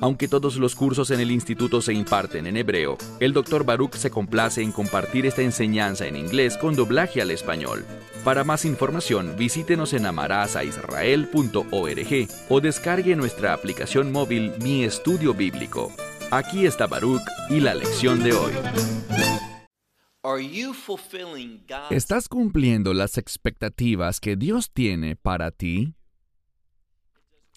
Aunque todos los cursos en el instituto se imparten en hebreo, el Dr. Baruch se complace en compartir esta enseñanza en inglés con doblaje al español. Para más información, visítenos en amarazaisrael.org o descargue nuestra aplicación móvil Mi Estudio Bíblico. Aquí está Baruch y la lección de hoy. ¿Estás cumpliendo las expectativas que Dios tiene para ti?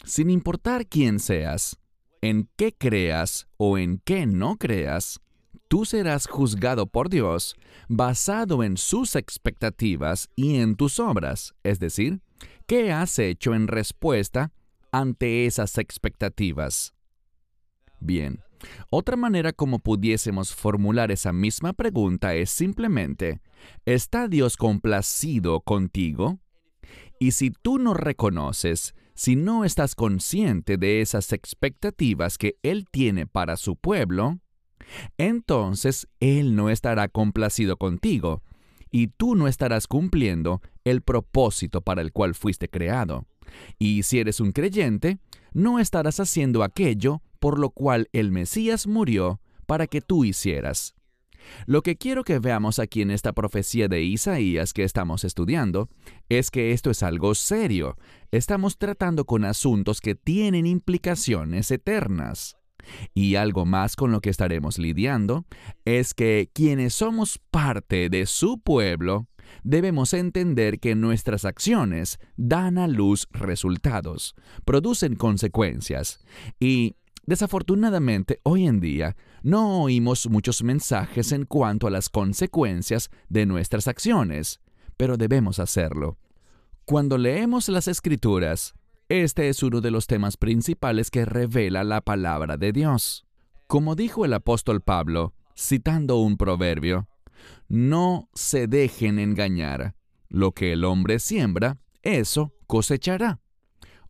Sin importar quién seas, en qué creas o en qué no creas, tú serás juzgado por Dios basado en sus expectativas y en tus obras, es decir, qué has hecho en respuesta ante esas expectativas. Bien, otra manera como pudiésemos formular esa misma pregunta es simplemente, ¿está Dios complacido contigo? Y si tú no reconoces si no estás consciente de esas expectativas que Él tiene para su pueblo, entonces Él no estará complacido contigo y tú no estarás cumpliendo el propósito para el cual fuiste creado. Y si eres un creyente, no estarás haciendo aquello por lo cual el Mesías murió para que tú hicieras. Lo que quiero que veamos aquí en esta profecía de Isaías que estamos estudiando es que esto es algo serio. Estamos tratando con asuntos que tienen implicaciones eternas. Y algo más con lo que estaremos lidiando es que quienes somos parte de su pueblo, debemos entender que nuestras acciones dan a luz resultados, producen consecuencias. Y desafortunadamente hoy en día no oímos muchos mensajes en cuanto a las consecuencias de nuestras acciones, pero debemos hacerlo. Cuando leemos las escrituras, este es uno de los temas principales que revela la palabra de Dios. Como dijo el apóstol Pablo, citando un proverbio, no se dejen engañar. Lo que el hombre siembra, eso cosechará.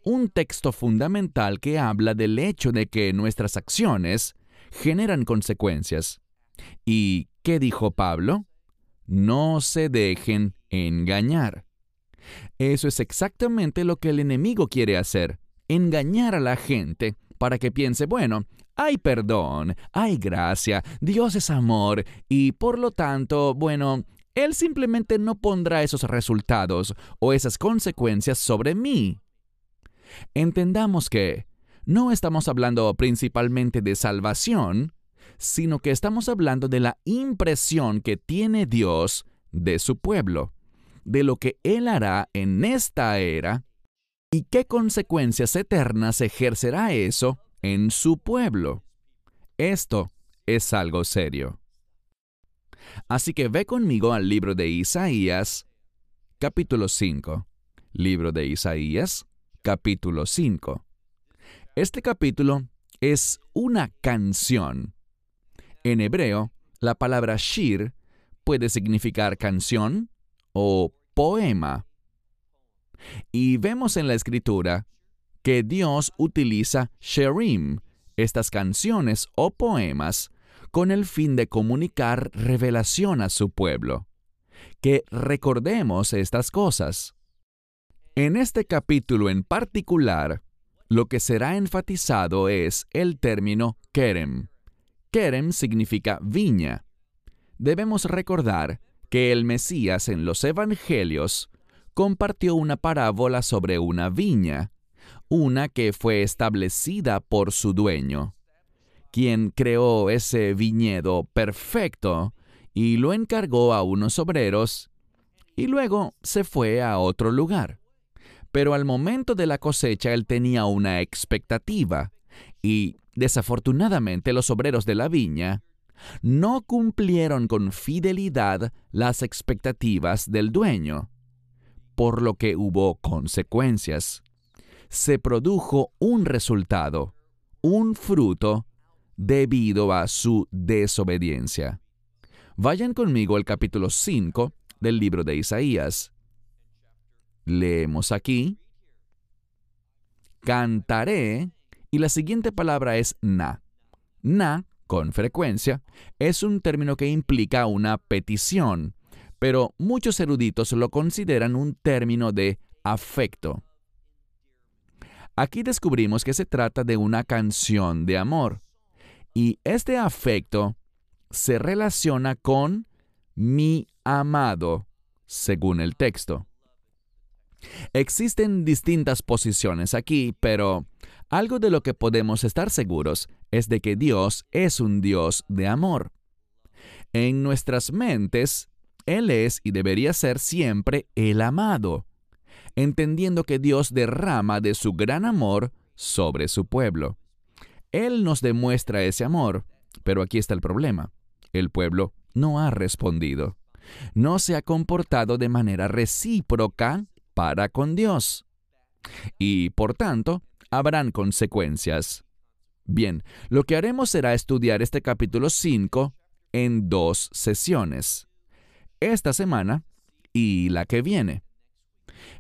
Un texto fundamental que habla del hecho de que nuestras acciones generan consecuencias. ¿Y qué dijo Pablo? No se dejen engañar. Eso es exactamente lo que el enemigo quiere hacer, engañar a la gente para que piense, bueno, hay perdón, hay gracia, Dios es amor y por lo tanto, bueno, Él simplemente no pondrá esos resultados o esas consecuencias sobre mí. Entendamos que no estamos hablando principalmente de salvación, sino que estamos hablando de la impresión que tiene Dios de su pueblo, de lo que Él hará en esta era y qué consecuencias eternas ejercerá eso en su pueblo. Esto es algo serio. Así que ve conmigo al libro de Isaías, capítulo 5. Libro de Isaías, capítulo 5. Este capítulo es una canción. En hebreo, la palabra shir puede significar canción o poema. Y vemos en la escritura que Dios utiliza sherim, estas canciones o poemas, con el fin de comunicar revelación a su pueblo. Que recordemos estas cosas. En este capítulo en particular, lo que será enfatizado es el término kerem. Kerem significa viña. Debemos recordar que el Mesías en los Evangelios compartió una parábola sobre una viña, una que fue establecida por su dueño, quien creó ese viñedo perfecto y lo encargó a unos obreros y luego se fue a otro lugar. Pero al momento de la cosecha él tenía una expectativa y, desafortunadamente, los obreros de la viña no cumplieron con fidelidad las expectativas del dueño, por lo que hubo consecuencias. Se produjo un resultado, un fruto, debido a su desobediencia. Vayan conmigo al capítulo 5 del libro de Isaías. Leemos aquí, cantaré, y la siguiente palabra es na. Na, con frecuencia, es un término que implica una petición, pero muchos eruditos lo consideran un término de afecto. Aquí descubrimos que se trata de una canción de amor, y este afecto se relaciona con mi amado, según el texto. Existen distintas posiciones aquí, pero algo de lo que podemos estar seguros es de que Dios es un Dios de amor. En nuestras mentes, Él es y debería ser siempre el amado, entendiendo que Dios derrama de su gran amor sobre su pueblo. Él nos demuestra ese amor, pero aquí está el problema. El pueblo no ha respondido. No se ha comportado de manera recíproca para con Dios. Y por tanto, habrán consecuencias. Bien, lo que haremos será estudiar este capítulo 5 en dos sesiones. Esta semana y la que viene.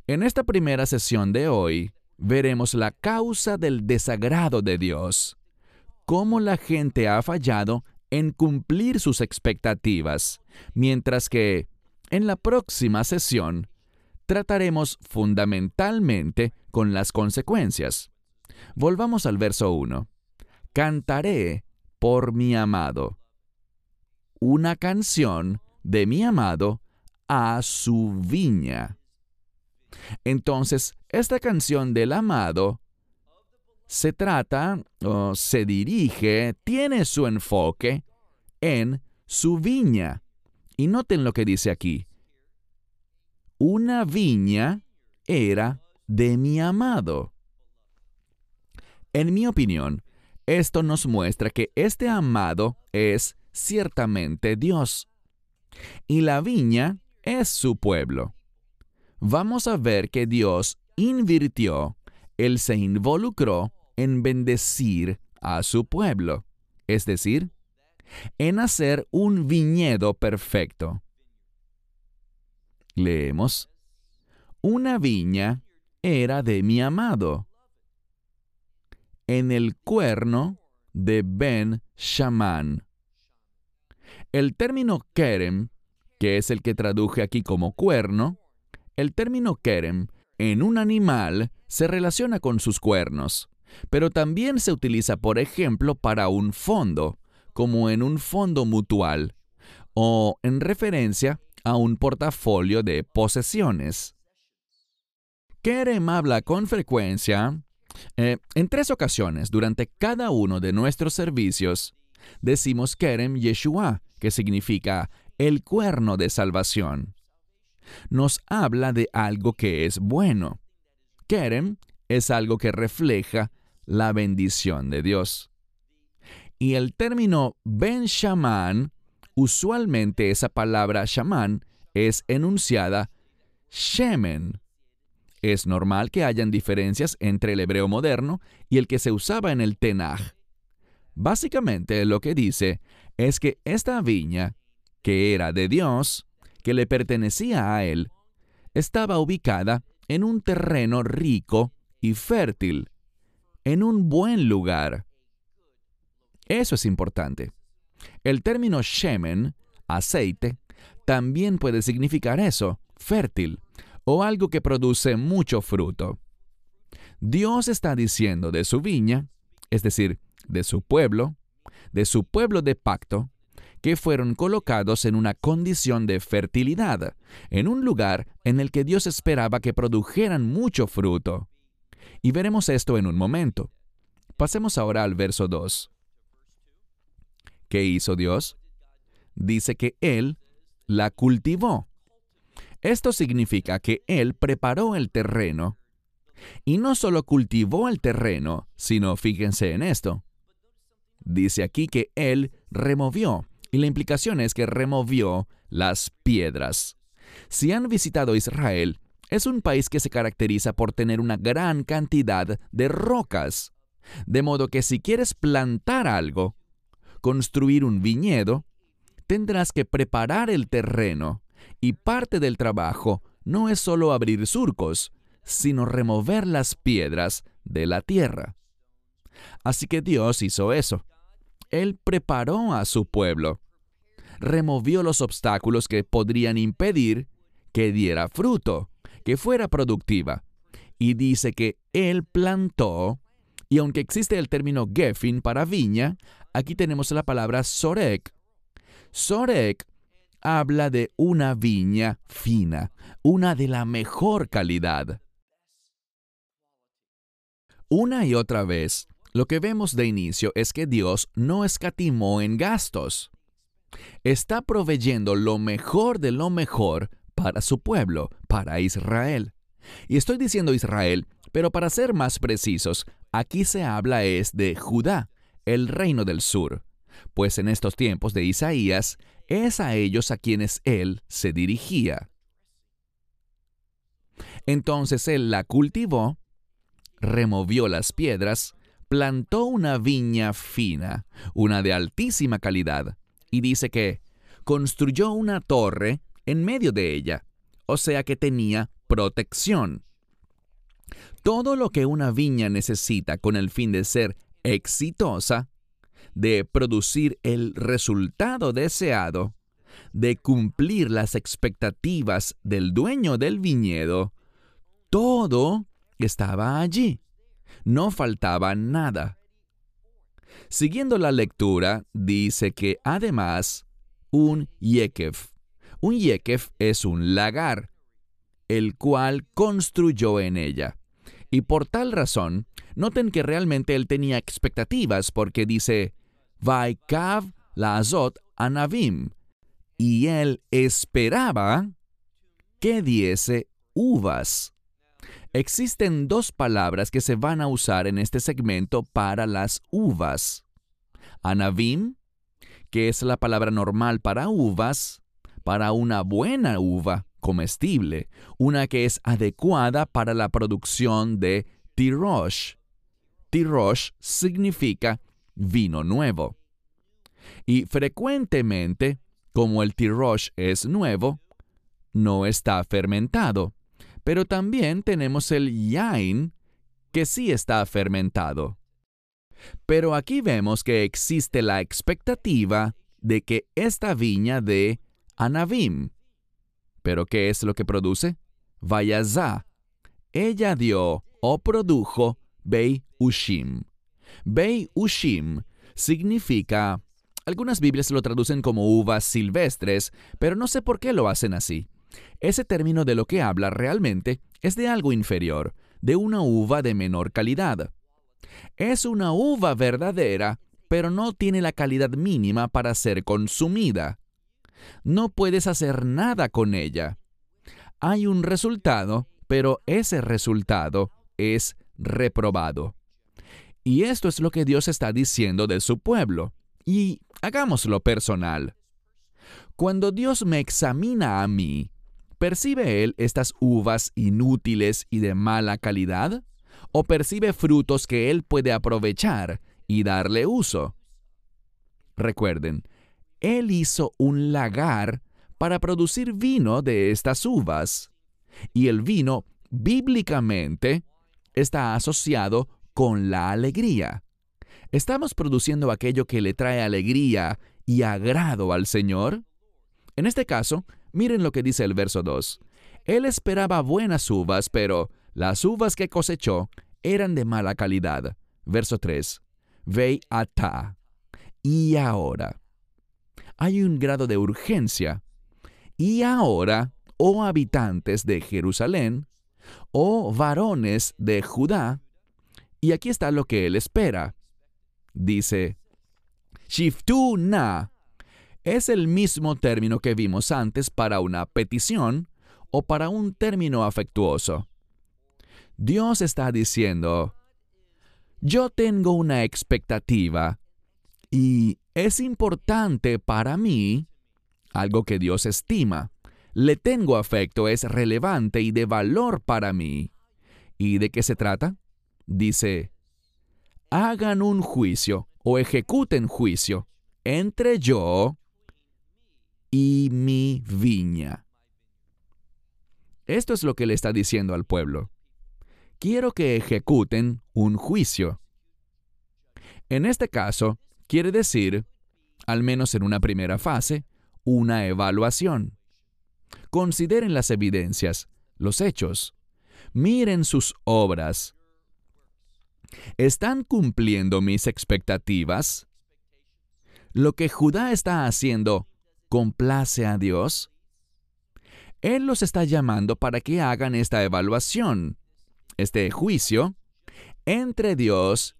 En esta primera sesión de hoy, veremos la causa del desagrado de Dios, cómo la gente ha fallado en cumplir sus expectativas, mientras que en la próxima sesión trataremos fundamentalmente con las consecuencias. Volvamos al verso 1. Cantaré por mi amado. Una canción de mi amado a su viña. Entonces, esta canción del amado se trata o se dirige, tiene su enfoque en su viña. Y noten lo que dice aquí una viña era de mi amado. En mi opinión, esto nos muestra que este amado es ciertamente Dios. Y la viña es su pueblo. Vamos a ver que Dios invirtió, Él se involucró en bendecir a su pueblo, es decir, en hacer un viñedo perfecto. Leemos, Una viña era de mi amado. En el cuerno de Ben Shaman. El término kerem, que es el que traduje aquí como cuerno, el término kerem en un animal se relaciona con sus cuernos, pero también se utiliza, por ejemplo, para un fondo, como en un fondo mutual, o en referencia a un portafolio de posesiones. Kerem habla con frecuencia, eh, en tres ocasiones durante cada uno de nuestros servicios, decimos Kerem Yeshua, que significa el cuerno de salvación. Nos habla de algo que es bueno. Kerem es algo que refleja la bendición de Dios. Y el término Ben Shaman usualmente esa palabra shaman es enunciada shemen. Es normal que hayan diferencias entre el hebreo moderno y el que se usaba en el Tenaj. Básicamente lo que dice es que esta viña, que era de Dios, que le pertenecía a él, estaba ubicada en un terreno rico y fértil, en un buen lugar. Eso es importante. El término shemen, aceite, también puede significar eso, fértil, o algo que produce mucho fruto. Dios está diciendo de su viña, es decir, de su pueblo, de su pueblo de pacto, que fueron colocados en una condición de fertilidad, en un lugar en el que Dios esperaba que produjeran mucho fruto. Y veremos esto en un momento. Pasemos ahora al verso 2. ¿Qué hizo Dios? Dice que Él la cultivó. Esto significa que Él preparó el terreno. Y no solo cultivó el terreno, sino fíjense en esto. Dice aquí que Él removió, y la implicación es que removió las piedras. Si han visitado Israel, es un país que se caracteriza por tener una gran cantidad de rocas. De modo que si quieres plantar algo, construir un viñedo, tendrás que preparar el terreno y parte del trabajo no es solo abrir surcos, sino remover las piedras de la tierra. Así que Dios hizo eso. Él preparó a su pueblo, removió los obstáculos que podrían impedir que diera fruto, que fuera productiva. Y dice que Él plantó, y aunque existe el término Gefin para viña, aquí tenemos la palabra Sorek. Sorek habla de una viña fina, una de la mejor calidad. Una y otra vez, lo que vemos de inicio es que Dios no escatimó en gastos. Está proveyendo lo mejor de lo mejor para su pueblo, para Israel. Y estoy diciendo Israel, pero para ser más precisos, aquí se habla es de Judá, el reino del sur, pues en estos tiempos de Isaías es a ellos a quienes él se dirigía. Entonces él la cultivó, removió las piedras, plantó una viña fina, una de altísima calidad, y dice que construyó una torre en medio de ella, o sea que tenía protección. Todo lo que una viña necesita con el fin de ser exitosa, de producir el resultado deseado, de cumplir las expectativas del dueño del viñedo, todo estaba allí. No faltaba nada. Siguiendo la lectura, dice que además un yekef. Un yekef es un lagar, el cual construyó en ella. Y por tal razón, noten que realmente él tenía expectativas porque dice, Vaikav la azot anavim, y él esperaba que diese uvas. Existen dos palabras que se van a usar en este segmento para las uvas. Anavim, que es la palabra normal para uvas, para una buena uva comestible, una que es adecuada para la producción de tirosh. Tirosh significa vino nuevo. Y frecuentemente, como el tirosh es nuevo, no está fermentado. Pero también tenemos el yain, que sí está fermentado. Pero aquí vemos que existe la expectativa de que esta viña de Anavim. ¿Pero qué es lo que produce? Vayazá. Ella dio o produjo Bei Ushim. Bei Ushim significa... Algunas Biblias lo traducen como uvas silvestres, pero no sé por qué lo hacen así. Ese término de lo que habla realmente es de algo inferior, de una uva de menor calidad. Es una uva verdadera, pero no tiene la calidad mínima para ser consumida. No puedes hacer nada con ella. Hay un resultado, pero ese resultado es reprobado. Y esto es lo que Dios está diciendo de su pueblo. Y hagámoslo personal. Cuando Dios me examina a mí, ¿percibe Él estas uvas inútiles y de mala calidad? ¿O percibe frutos que Él puede aprovechar y darle uso? Recuerden, Él hizo un lagar para producir vino de estas uvas. Y el vino, bíblicamente, está asociado con la alegría. ¿Estamos produciendo aquello que le trae alegría y agrado al Señor? En este caso, miren lo que dice el verso 2. Él esperaba buenas uvas, pero las uvas que cosechó eran de mala calidad. Verso 3. Ve ata. Y ahora. Hay un grado de urgencia. Y ahora, oh habitantes de Jerusalén, oh varones de Judá, y aquí está lo que él espera. Dice, Shiftu na es el mismo término que vimos antes para una petición o para un término afectuoso. Dios está diciendo, yo tengo una expectativa y es importante para mí, algo que Dios estima. Le tengo afecto, es relevante y de valor para mí. ¿Y de qué se trata? dice, hagan un juicio o ejecuten juicio entre yo y mi viña. Esto es lo que le está diciendo al pueblo. Quiero que ejecuten un juicio. En este caso, quiere decir, al menos en una primera fase, una evaluación. Consideren las evidencias, los hechos. Miren sus obras. ¿Están cumpliendo mis expectativas? ¿Lo que Judá está haciendo complace a Dios? Él los está llamando para que hagan esta evaluación, este juicio, entre Dios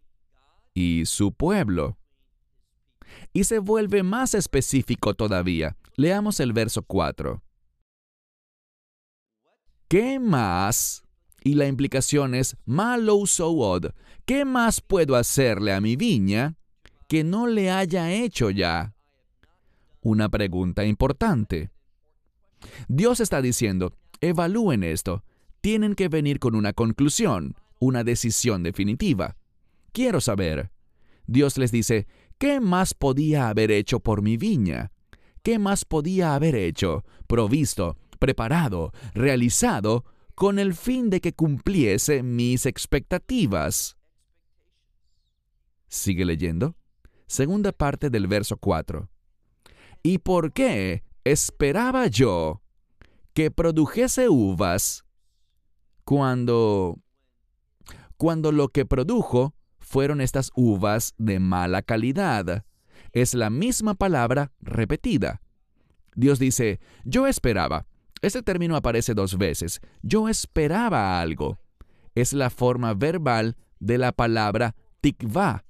y su pueblo. Y se vuelve más específico todavía. Leamos el verso 4. ¿Qué más? Y la implicación es malo od. ¿Qué más puedo hacerle a mi viña que no le haya hecho ya? Una pregunta importante. Dios está diciendo, evalúen esto. Tienen que venir con una conclusión, una decisión definitiva. Quiero saber. Dios les dice, ¿qué más podía haber hecho por mi viña? ¿Qué más podía haber hecho, provisto, preparado, realizado, con el fin de que cumpliese mis expectativas? Sigue leyendo. Segunda parte del verso 4. ¿Y por qué esperaba yo que produjese uvas cuando cuando lo que produjo fueron estas uvas de mala calidad. Es la misma palabra repetida. Dios dice, yo esperaba. Este término aparece dos veces. Yo esperaba algo. Es la forma verbal de la palabra tikva.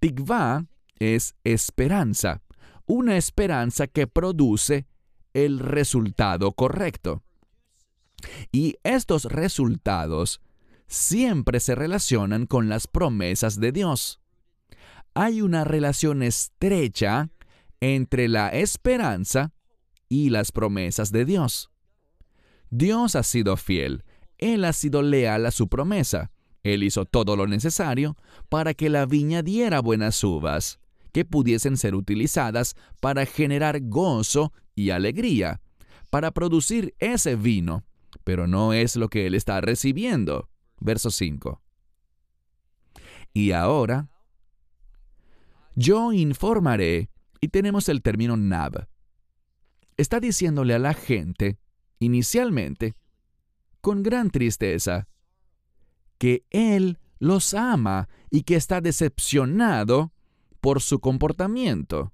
Tikva es esperanza una esperanza que produce el resultado correcto. Y estos resultados siempre se relacionan con las promesas de Dios. Hay una relación estrecha entre la esperanza y las promesas de Dios. Dios ha sido fiel, Él ha sido leal a su promesa, Él hizo todo lo necesario para que la viña diera buenas uvas que pudiesen ser utilizadas para generar gozo y alegría, para producir ese vino, pero no es lo que él está recibiendo. Verso 5. Y ahora, yo informaré, y tenemos el término nab. Está diciéndole a la gente, inicialmente, con gran tristeza, que Él los ama y que está decepcionado por su comportamiento.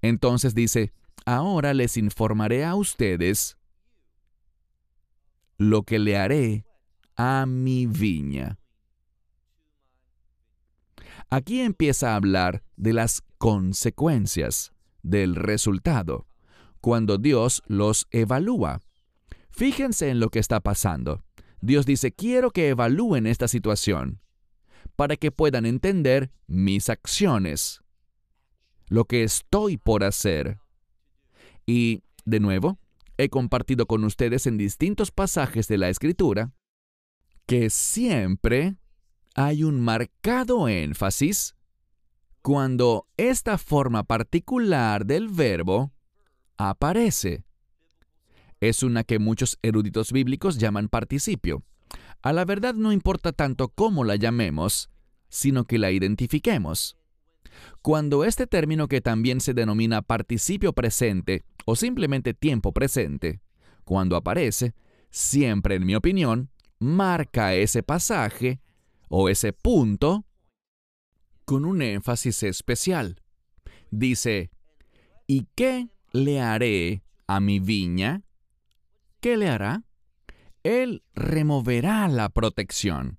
Entonces dice, ahora les informaré a ustedes lo que le haré a mi viña. Aquí empieza a hablar de las consecuencias, del resultado, cuando Dios los evalúa. Fíjense en lo que está pasando. Dios dice, quiero que evalúen esta situación para que puedan entender mis acciones, lo que estoy por hacer. Y, de nuevo, he compartido con ustedes en distintos pasajes de la Escritura que siempre hay un marcado énfasis cuando esta forma particular del verbo aparece. Es una que muchos eruditos bíblicos llaman participio. A la verdad no importa tanto cómo la llamemos, sino que la identifiquemos. Cuando este término que también se denomina participio presente o simplemente tiempo presente, cuando aparece, siempre en mi opinión, marca ese pasaje o ese punto con un énfasis especial. Dice, ¿y qué le haré a mi viña? ¿Qué le hará? Él removerá la protección.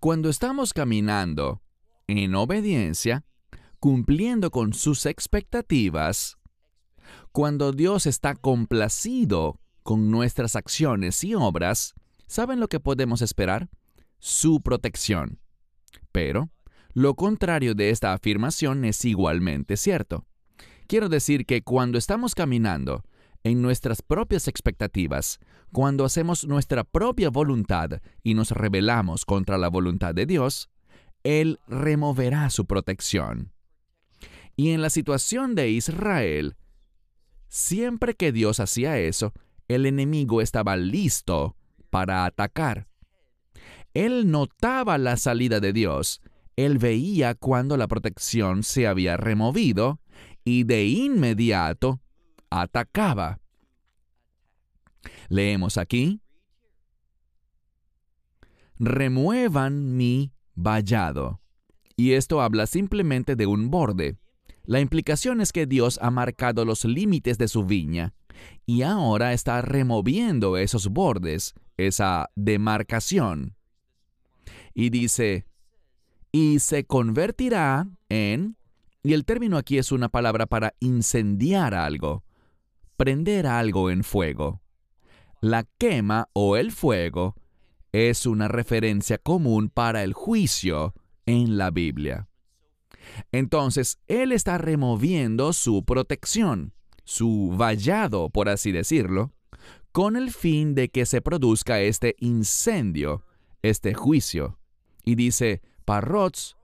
Cuando estamos caminando en obediencia, cumpliendo con sus expectativas, cuando Dios está complacido con nuestras acciones y obras, ¿saben lo que podemos esperar? Su protección. Pero, lo contrario de esta afirmación es igualmente cierto. Quiero decir que cuando estamos caminando en nuestras propias expectativas, cuando hacemos nuestra propia voluntad y nos rebelamos contra la voluntad de Dios, Él removerá su protección. Y en la situación de Israel, siempre que Dios hacía eso, el enemigo estaba listo para atacar. Él notaba la salida de Dios, él veía cuando la protección se había removido y de inmediato atacaba. Leemos aquí, remuevan mi vallado. Y esto habla simplemente de un borde. La implicación es que Dios ha marcado los límites de su viña y ahora está removiendo esos bordes, esa demarcación. Y dice, y se convertirá en, y el término aquí es una palabra para incendiar algo, prender algo en fuego. La quema o el fuego es una referencia común para el juicio en la Biblia. Entonces, Él está removiendo su protección, su vallado, por así decirlo, con el fin de que se produzca este incendio, este juicio. Y dice, Parrots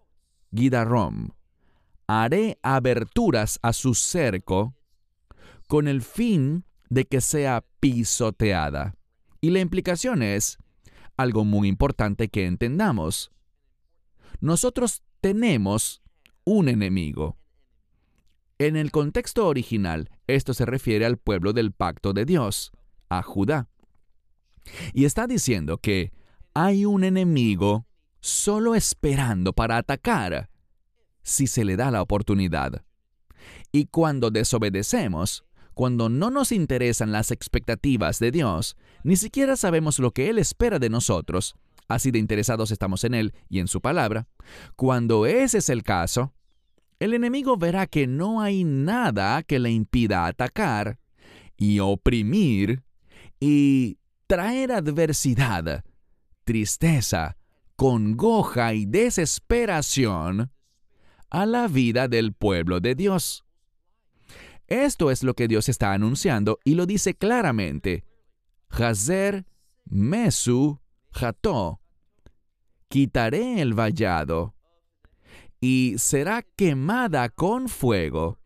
Gidarom, haré aberturas a su cerco con el fin de que sea pisoteada. Y la implicación es algo muy importante que entendamos. Nosotros tenemos un enemigo. En el contexto original, esto se refiere al pueblo del pacto de Dios, a Judá. Y está diciendo que hay un enemigo solo esperando para atacar si se le da la oportunidad. Y cuando desobedecemos, cuando no nos interesan las expectativas de Dios, ni siquiera sabemos lo que Él espera de nosotros, así de interesados estamos en Él y en su palabra, cuando ese es el caso, el enemigo verá que no hay nada que le impida atacar y oprimir y traer adversidad, tristeza, congoja y desesperación a la vida del pueblo de Dios. Esto es lo que Dios está anunciando y lo dice claramente. Hazer Mesu Jato. Quitaré el vallado y será quemada con fuego.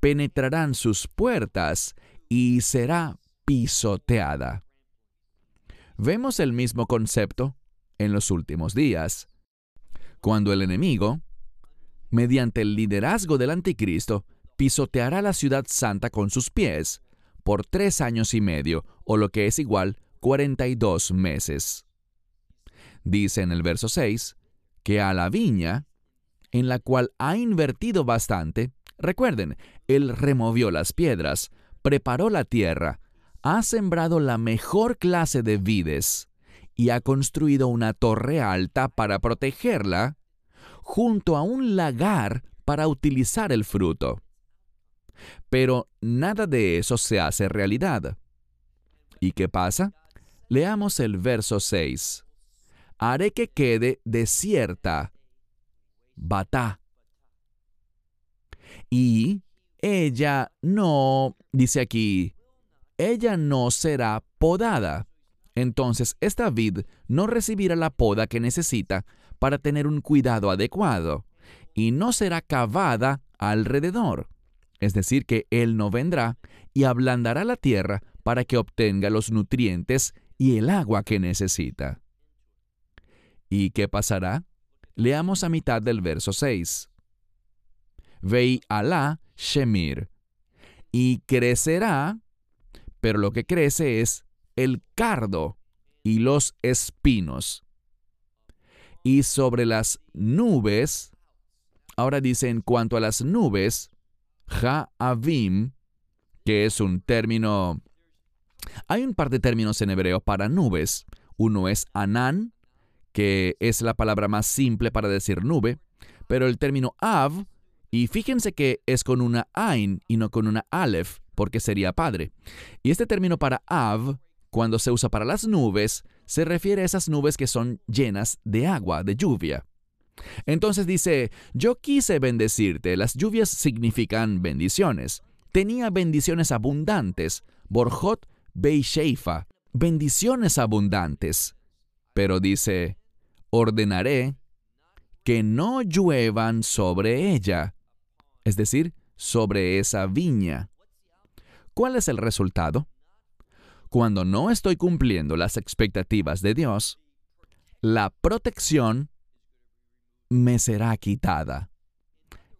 Penetrarán sus puertas y será pisoteada. Vemos el mismo concepto en los últimos días, cuando el enemigo, mediante el liderazgo del anticristo, pisoteará la ciudad santa con sus pies por tres años y medio, o lo que es igual, 42 meses. Dice en el verso 6 que a la viña, en la cual ha invertido bastante, recuerden, él removió las piedras, preparó la tierra, ha sembrado la mejor clase de vides y ha construido una torre alta para protegerla, junto a un lagar para utilizar el fruto. Pero nada de eso se hace realidad. ¿Y qué pasa? Leamos el verso 6. Haré que quede desierta, batá. Y ella no, dice aquí, ella no será podada. Entonces esta vid no recibirá la poda que necesita para tener un cuidado adecuado, y no será cavada alrededor. Es decir, que Él no vendrá y ablandará la tierra para que obtenga los nutrientes y el agua que necesita. ¿Y qué pasará? Leamos a mitad del verso 6. Vei Alá Shemir. Y crecerá, pero lo que crece es el cardo y los espinos. Y sobre las nubes, ahora dice en cuanto a las nubes, Ha'avim, que es un término... Hay un par de términos en hebreo para nubes. Uno es Anan, que es la palabra más simple para decir nube, pero el término Av, y fíjense que es con una Ain y no con una Aleph, porque sería padre. Y este término para Av, cuando se usa para las nubes, se refiere a esas nubes que son llenas de agua, de lluvia. Entonces dice, yo quise bendecirte, las lluvias significan bendiciones. Tenía bendiciones abundantes, Borjot Beisheifa, bendiciones abundantes. Pero dice, ordenaré que no lluevan sobre ella, es decir, sobre esa viña. ¿Cuál es el resultado? Cuando no estoy cumpliendo las expectativas de Dios, la protección me será quitada.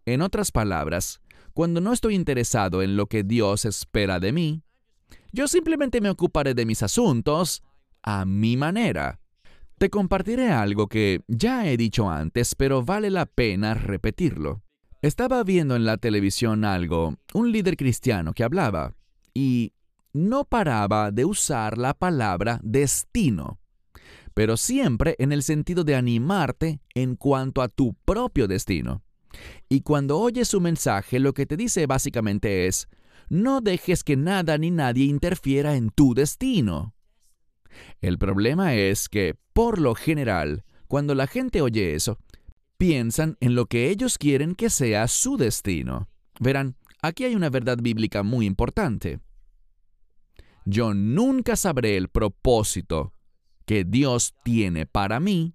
En otras palabras, cuando no estoy interesado en lo que Dios espera de mí, yo simplemente me ocuparé de mis asuntos a mi manera. Te compartiré algo que ya he dicho antes, pero vale la pena repetirlo. Estaba viendo en la televisión algo, un líder cristiano que hablaba, y no paraba de usar la palabra destino, pero siempre en el sentido de animarte en cuanto a tu propio destino. Y cuando oyes su mensaje, lo que te dice básicamente es, no dejes que nada ni nadie interfiera en tu destino. El problema es que, por lo general, cuando la gente oye eso, piensan en lo que ellos quieren que sea su destino. Verán, aquí hay una verdad bíblica muy importante. Yo nunca sabré el propósito que Dios tiene para mí,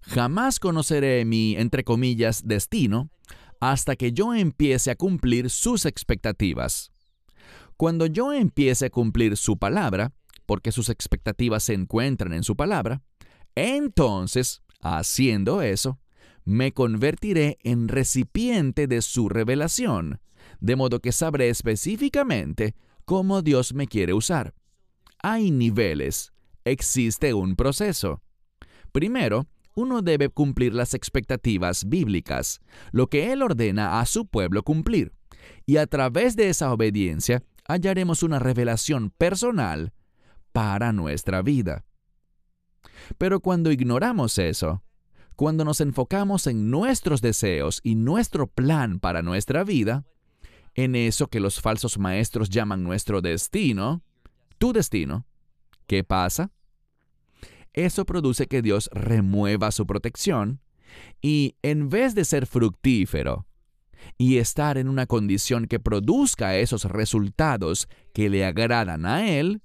jamás conoceré mi, entre comillas, destino, hasta que yo empiece a cumplir sus expectativas. Cuando yo empiece a cumplir su palabra, porque sus expectativas se encuentran en su palabra, entonces, haciendo eso, me convertiré en recipiente de su revelación, de modo que sabré específicamente cómo Dios me quiere usar. Hay niveles, existe un proceso. Primero, uno debe cumplir las expectativas bíblicas, lo que Él ordena a su pueblo cumplir, y a través de esa obediencia hallaremos una revelación personal para nuestra vida. Pero cuando ignoramos eso, cuando nos enfocamos en nuestros deseos y nuestro plan para nuestra vida, en eso que los falsos maestros llaman nuestro destino, tu destino, ¿qué pasa? Eso produce que Dios remueva su protección y en vez de ser fructífero y estar en una condición que produzca esos resultados que le agradan a Él,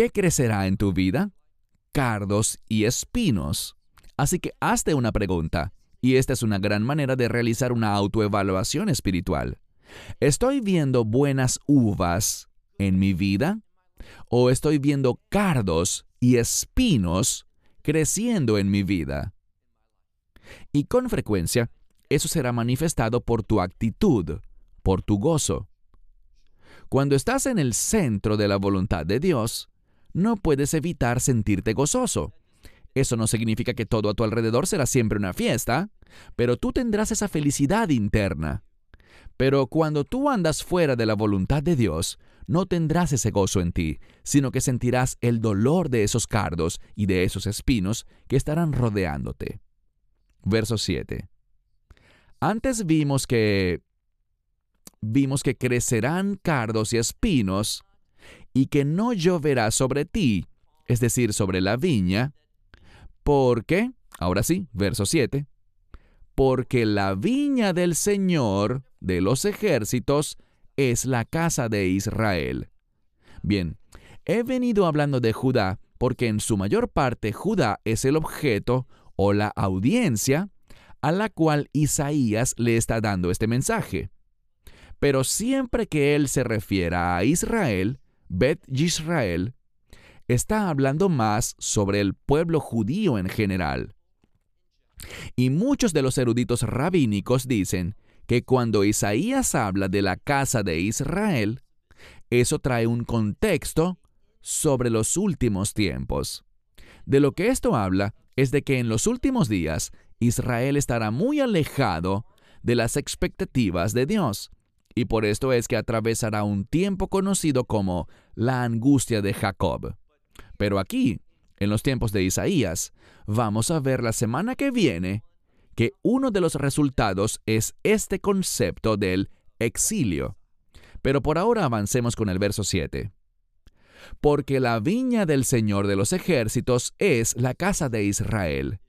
¿qué crecerá en tu vida? Cardos y espinos. Así que hazte una pregunta, y esta es una gran manera de realizar una autoevaluación espiritual. ¿Estoy viendo buenas uvas en mi vida? ¿O estoy viendo cardos y espinos creciendo en mi vida? Y con frecuencia, eso será manifestado por tu actitud, por tu gozo. Cuando estás en el centro de la voluntad de Dios, no puedes evitar sentirte gozoso. Eso no significa que todo a tu alrededor será siempre una fiesta, pero tú tendrás esa felicidad interna. Pero cuando tú andas fuera de la voluntad de Dios, no tendrás ese gozo en ti, sino que sentirás el dolor de esos cardos y de esos espinos que estarán rodeándote. Verso 7. Antes vimos que vimos que crecerán cardos y espinos y que no lloverá sobre ti, es decir, sobre la viña, porque, ahora sí, verso 7, porque la viña del Señor de los ejércitos es la casa de Israel. Bien, he venido hablando de Judá porque en su mayor parte Judá es el objeto o la audiencia a la cual Isaías le está dando este mensaje. Pero siempre que él se refiera a Israel, Bet Yisrael, está hablando más sobre el pueblo judío en general. Y muchos de los eruditos rabínicos dicen que cuando Isaías habla de la casa de Israel, eso trae un contexto sobre los últimos tiempos. De lo que esto habla es de que en los últimos días Israel estará muy alejado de las expectativas de Dios, y por esto es que atravesará un tiempo conocido como la angustia de Jacob. Pero aquí, en los tiempos de Isaías, vamos a ver la semana que viene que uno de los resultados es este concepto del exilio. Pero por ahora avancemos con el verso 7. Porque la viña del Señor de los ejércitos es la casa de Israel,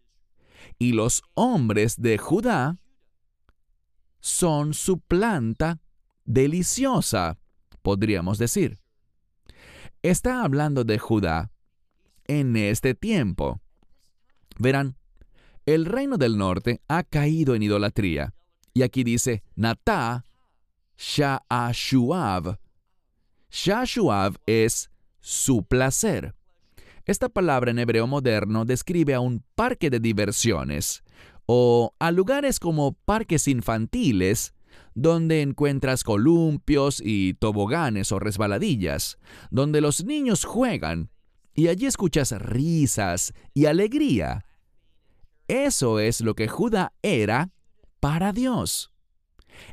y los hombres de Judá son su planta deliciosa, podríamos decir. Está hablando de Judá en este tiempo. Verán, el reino del norte ha caído en idolatría. Y aquí dice, Natá Sha'ashuav. Shashuav es su placer. Esta palabra en hebreo moderno describe a un parque de diversiones o a lugares como parques infantiles donde encuentras columpios y toboganes o resbaladillas, donde los niños juegan y allí escuchas risas y alegría. Eso es lo que Judá era para Dios.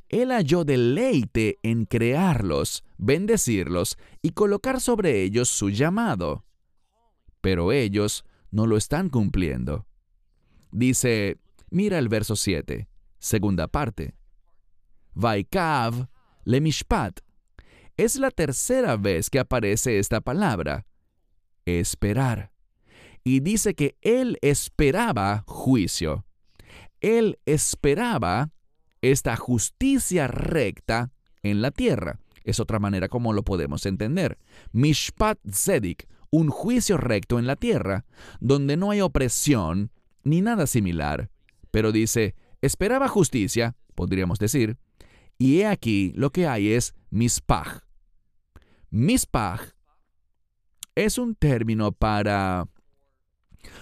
Él halló deleite en crearlos, bendecirlos y colocar sobre ellos su llamado. Pero ellos no lo están cumpliendo. Dice, mira el verso 7, segunda parte. Vaikav le mishpat. Es la tercera vez que aparece esta palabra, esperar. Y dice que él esperaba juicio. Él esperaba esta justicia recta en la tierra. Es otra manera como lo podemos entender. Mishpat Zedik, un juicio recto en la tierra, donde no hay opresión ni nada similar. Pero dice, esperaba justicia, podríamos decir, y he aquí lo que hay es mispaj. Mispaj es un término para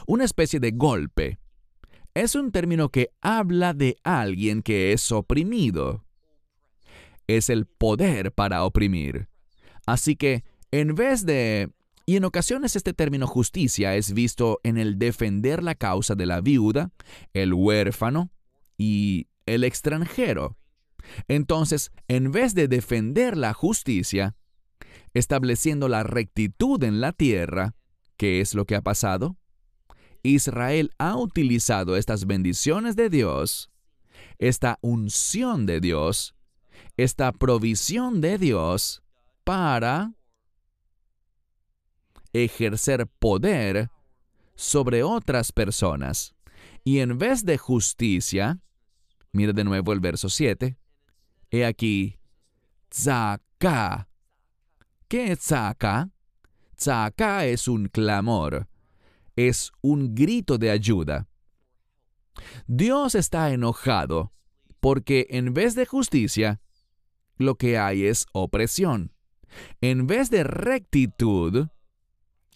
una especie de golpe es un término que habla de alguien que es oprimido. Es el poder para oprimir. Así que, en vez de... Y en ocasiones este término justicia es visto en el defender la causa de la viuda, el huérfano y el extranjero. Entonces, en vez de defender la justicia, estableciendo la rectitud en la tierra, ¿qué es lo que ha pasado? Israel ha utilizado estas bendiciones de Dios, esta unción de Dios, esta provisión de Dios para ejercer poder sobre otras personas. Y en vez de justicia, mire de nuevo el verso 7, he aquí, tzaka. ¿Qué es tzaka? Tzaka es un clamor es un grito de ayuda. Dios está enojado porque en vez de justicia, lo que hay es opresión. En vez de rectitud,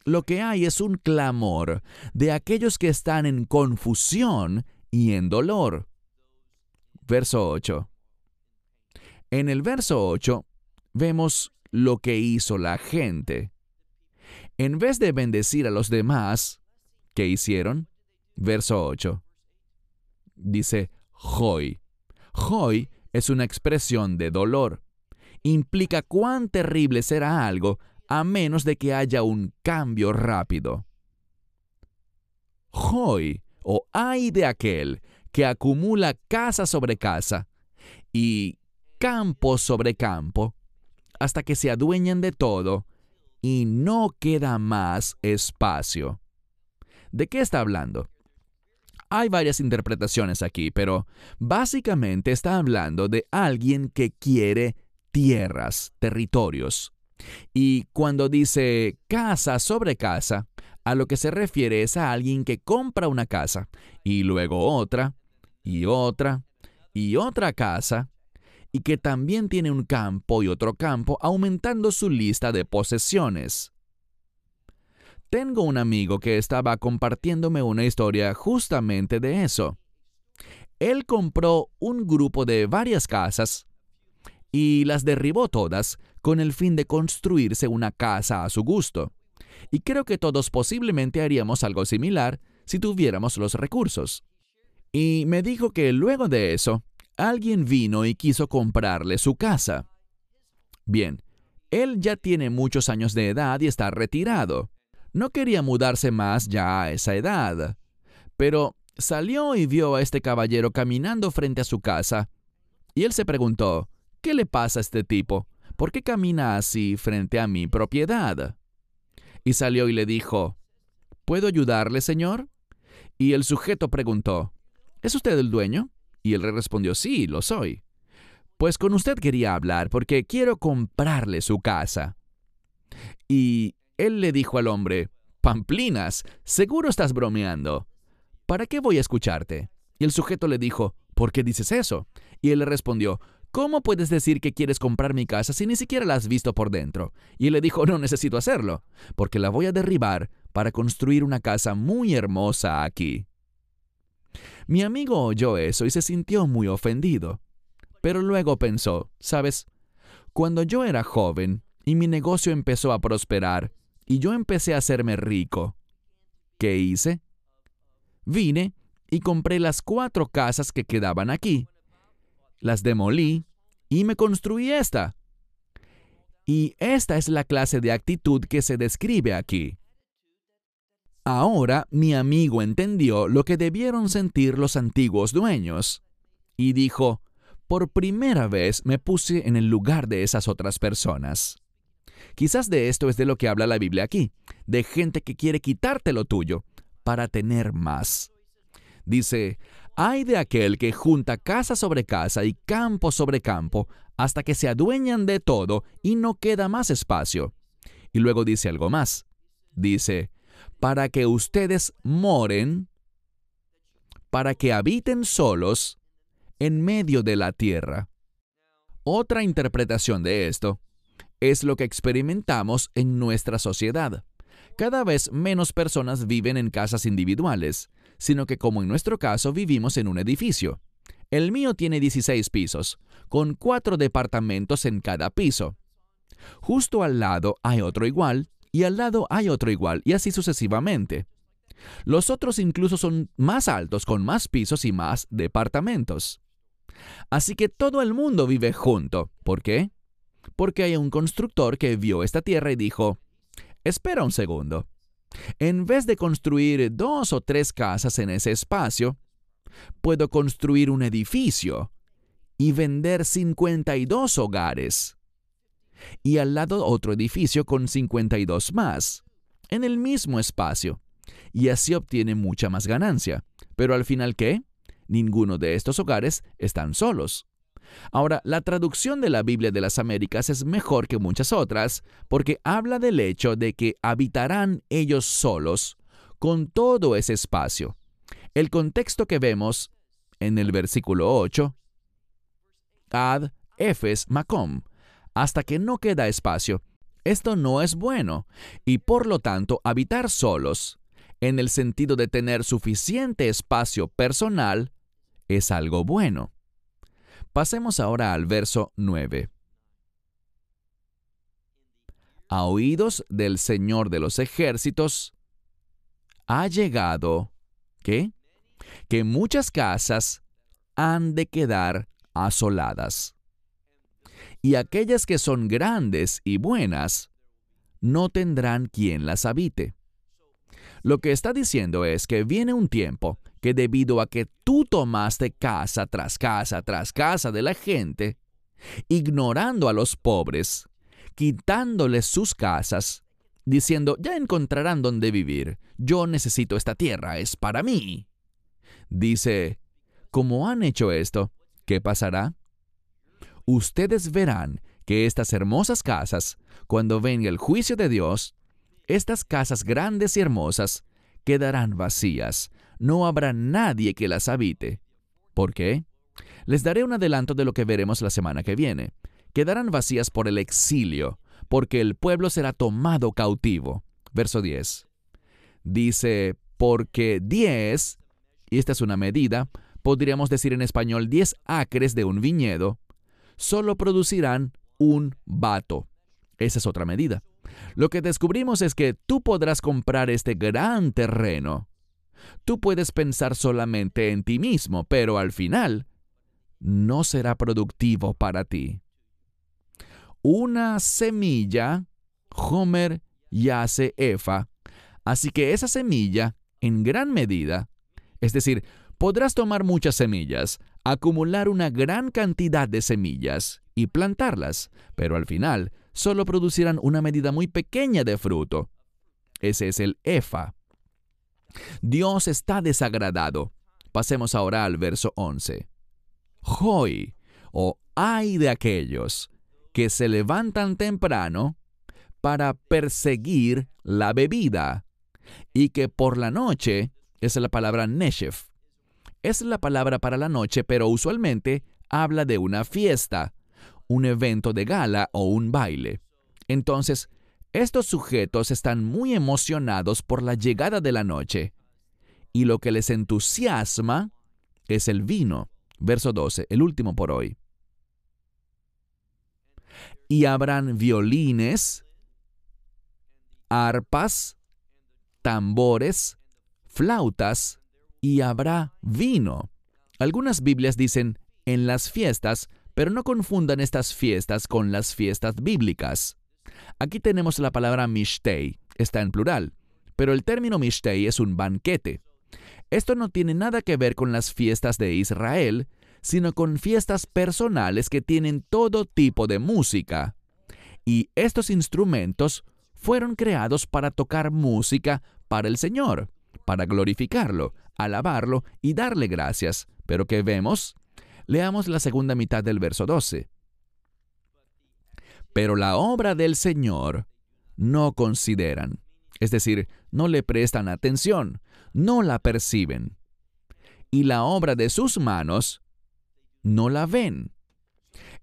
lo que hay es un clamor de aquellos que están en confusión y en dolor. Verso 8. En el verso 8 vemos lo que hizo la gente. En vez de bendecir a los demás, ¿Qué hicieron? Verso 8. Dice hoy. Hoy es una expresión de dolor. Implica cuán terrible será algo a menos de que haya un cambio rápido. Hoy o hay de aquel que acumula casa sobre casa y campo sobre campo hasta que se adueñan de todo y no queda más espacio. ¿De qué está hablando? Hay varias interpretaciones aquí, pero básicamente está hablando de alguien que quiere tierras, territorios. Y cuando dice casa sobre casa, a lo que se refiere es a alguien que compra una casa y luego otra y otra y otra casa y que también tiene un campo y otro campo aumentando su lista de posesiones. Tengo un amigo que estaba compartiéndome una historia justamente de eso. Él compró un grupo de varias casas y las derribó todas con el fin de construirse una casa a su gusto. Y creo que todos posiblemente haríamos algo similar si tuviéramos los recursos. Y me dijo que luego de eso, alguien vino y quiso comprarle su casa. Bien, él ya tiene muchos años de edad y está retirado. No quería mudarse más ya a esa edad, pero salió y vio a este caballero caminando frente a su casa, y él se preguntó, ¿qué le pasa a este tipo? ¿Por qué camina así frente a mi propiedad? Y salió y le dijo, ¿Puedo ayudarle, señor? Y el sujeto preguntó, ¿Es usted el dueño? Y él respondió, sí, lo soy. Pues con usted quería hablar porque quiero comprarle su casa. Y él le dijo al hombre, Pamplinas, seguro estás bromeando. ¿Para qué voy a escucharte? Y el sujeto le dijo, ¿por qué dices eso? Y él le respondió, ¿cómo puedes decir que quieres comprar mi casa si ni siquiera la has visto por dentro? Y él le dijo, no necesito hacerlo, porque la voy a derribar para construir una casa muy hermosa aquí. Mi amigo oyó eso y se sintió muy ofendido. Pero luego pensó, ¿sabes? Cuando yo era joven y mi negocio empezó a prosperar y yo empecé a hacerme rico, ¿qué hice? Vine y compré las cuatro casas que quedaban aquí. Las demolí y me construí esta. Y esta es la clase de actitud que se describe aquí. Ahora mi amigo entendió lo que debieron sentir los antiguos dueños y dijo, por primera vez me puse en el lugar de esas otras personas. Quizás de esto es de lo que habla la Biblia aquí, de gente que quiere quitarte lo tuyo para tener más. Dice, hay de aquel que junta casa sobre casa y campo sobre campo hasta que se adueñan de todo y no queda más espacio. Y luego dice algo más. Dice, para que ustedes moren, para que habiten solos en medio de la tierra. Otra interpretación de esto es lo que experimentamos en nuestra sociedad. Cada vez menos personas viven en casas individuales, sino que como en nuestro caso vivimos en un edificio. El mío tiene 16 pisos, con cuatro departamentos en cada piso. Justo al lado hay otro igual, y al lado hay otro igual, y así sucesivamente. Los otros incluso son más altos, con más pisos y más departamentos. Así que todo el mundo vive junto. ¿Por qué? Porque hay un constructor que vio esta tierra y dijo, espera un segundo. En vez de construir dos o tres casas en ese espacio, puedo construir un edificio y vender 52 hogares y al lado otro edificio con 52 más, en el mismo espacio, y así obtiene mucha más ganancia. Pero al final, ¿qué? Ninguno de estos hogares están solos. Ahora, la traducción de la Biblia de las Américas es mejor que muchas otras porque habla del hecho de que habitarán ellos solos con todo ese espacio. El contexto que vemos en el versículo 8, Ad Efes Macom, hasta que no queda espacio. Esto no es bueno, y por lo tanto habitar solos, en el sentido de tener suficiente espacio personal, es algo bueno. Pasemos ahora al verso 9. A oídos del Señor de los ejércitos, ha llegado, ¿qué? Que muchas casas han de quedar asoladas y aquellas que son grandes y buenas, no tendrán quien las habite. Lo que está diciendo es que viene un tiempo que debido a que tú tomaste casa tras casa tras casa de la gente, ignorando a los pobres, quitándoles sus casas, diciendo, ya encontrarán dónde vivir, yo necesito esta tierra, es para mí. Dice, como han hecho esto, ¿qué pasará? Ustedes verán que estas hermosas casas, cuando venga el juicio de Dios, estas casas grandes y hermosas, quedarán vacías, no habrá nadie que las habite. ¿Por qué? Les daré un adelanto de lo que veremos la semana que viene. Quedarán vacías por el exilio, porque el pueblo será tomado cautivo. Verso 10. Dice, porque 10, y esta es una medida, podríamos decir en español 10 acres de un viñedo, solo producirán un vato. Esa es otra medida. Lo que descubrimos es que tú podrás comprar este gran terreno. Tú puedes pensar solamente en ti mismo, pero al final no será productivo para ti. Una semilla, Homer yace Efa, así que esa semilla, en gran medida, es decir, podrás tomar muchas semillas, acumular una gran cantidad de semillas y plantarlas, pero al final solo producirán una medida muy pequeña de fruto. Ese es el EFA. Dios está desagradado. Pasemos ahora al verso 11. Hoy, o ay de aquellos que se levantan temprano para perseguir la bebida, y que por la noche, es la palabra neshef, es la palabra para la noche, pero usualmente habla de una fiesta, un evento de gala o un baile. Entonces, estos sujetos están muy emocionados por la llegada de la noche, y lo que les entusiasma es el vino. Verso 12, el último por hoy. Y habrán violines, arpas, tambores, flautas, y habrá vino. Algunas Biblias dicen en las fiestas, pero no confundan estas fiestas con las fiestas bíblicas. Aquí tenemos la palabra mishtei, está en plural, pero el término mishtei es un banquete. Esto no tiene nada que ver con las fiestas de Israel, sino con fiestas personales que tienen todo tipo de música. Y estos instrumentos fueron creados para tocar música para el Señor, para glorificarlo, alabarlo y darle gracias. Pero ¿qué vemos? Leamos la segunda mitad del verso 12. Pero la obra del Señor no consideran, es decir, no le prestan atención, no la perciben. Y la obra de sus manos no la ven.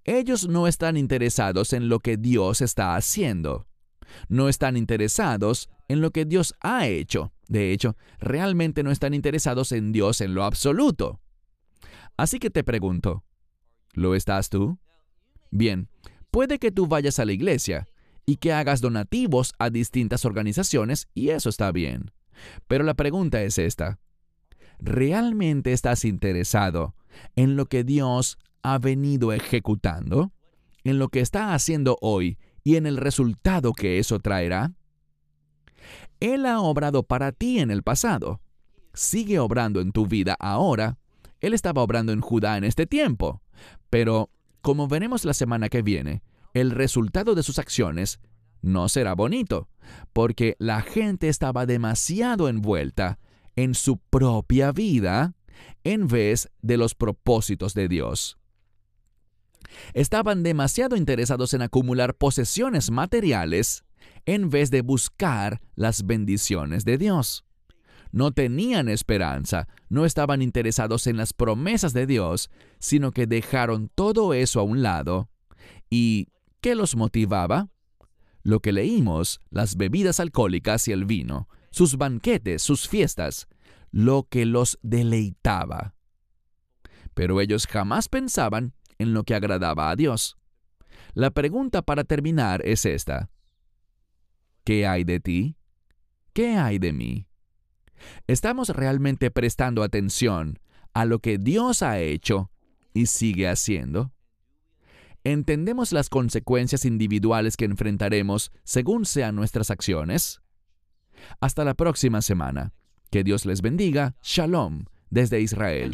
Ellos no están interesados en lo que Dios está haciendo. No están interesados en lo que Dios ha hecho. De hecho, realmente no están interesados en Dios en lo absoluto. Así que te pregunto, ¿lo estás tú? Bien, puede que tú vayas a la iglesia y que hagas donativos a distintas organizaciones y eso está bien. Pero la pregunta es esta. ¿Realmente estás interesado en lo que Dios ha venido ejecutando? ¿En lo que está haciendo hoy y en el resultado que eso traerá? Él ha obrado para ti en el pasado. Sigue obrando en tu vida ahora. Él estaba obrando en Judá en este tiempo. Pero, como veremos la semana que viene, el resultado de sus acciones no será bonito, porque la gente estaba demasiado envuelta en su propia vida en vez de los propósitos de Dios. Estaban demasiado interesados en acumular posesiones materiales en vez de buscar las bendiciones de Dios. No tenían esperanza, no estaban interesados en las promesas de Dios, sino que dejaron todo eso a un lado. ¿Y qué los motivaba? Lo que leímos, las bebidas alcohólicas y el vino, sus banquetes, sus fiestas, lo que los deleitaba. Pero ellos jamás pensaban en lo que agradaba a Dios. La pregunta para terminar es esta. ¿Qué hay de ti? ¿Qué hay de mí? ¿Estamos realmente prestando atención a lo que Dios ha hecho y sigue haciendo? ¿Entendemos las consecuencias individuales que enfrentaremos según sean nuestras acciones? Hasta la próxima semana. Que Dios les bendiga. Shalom desde Israel.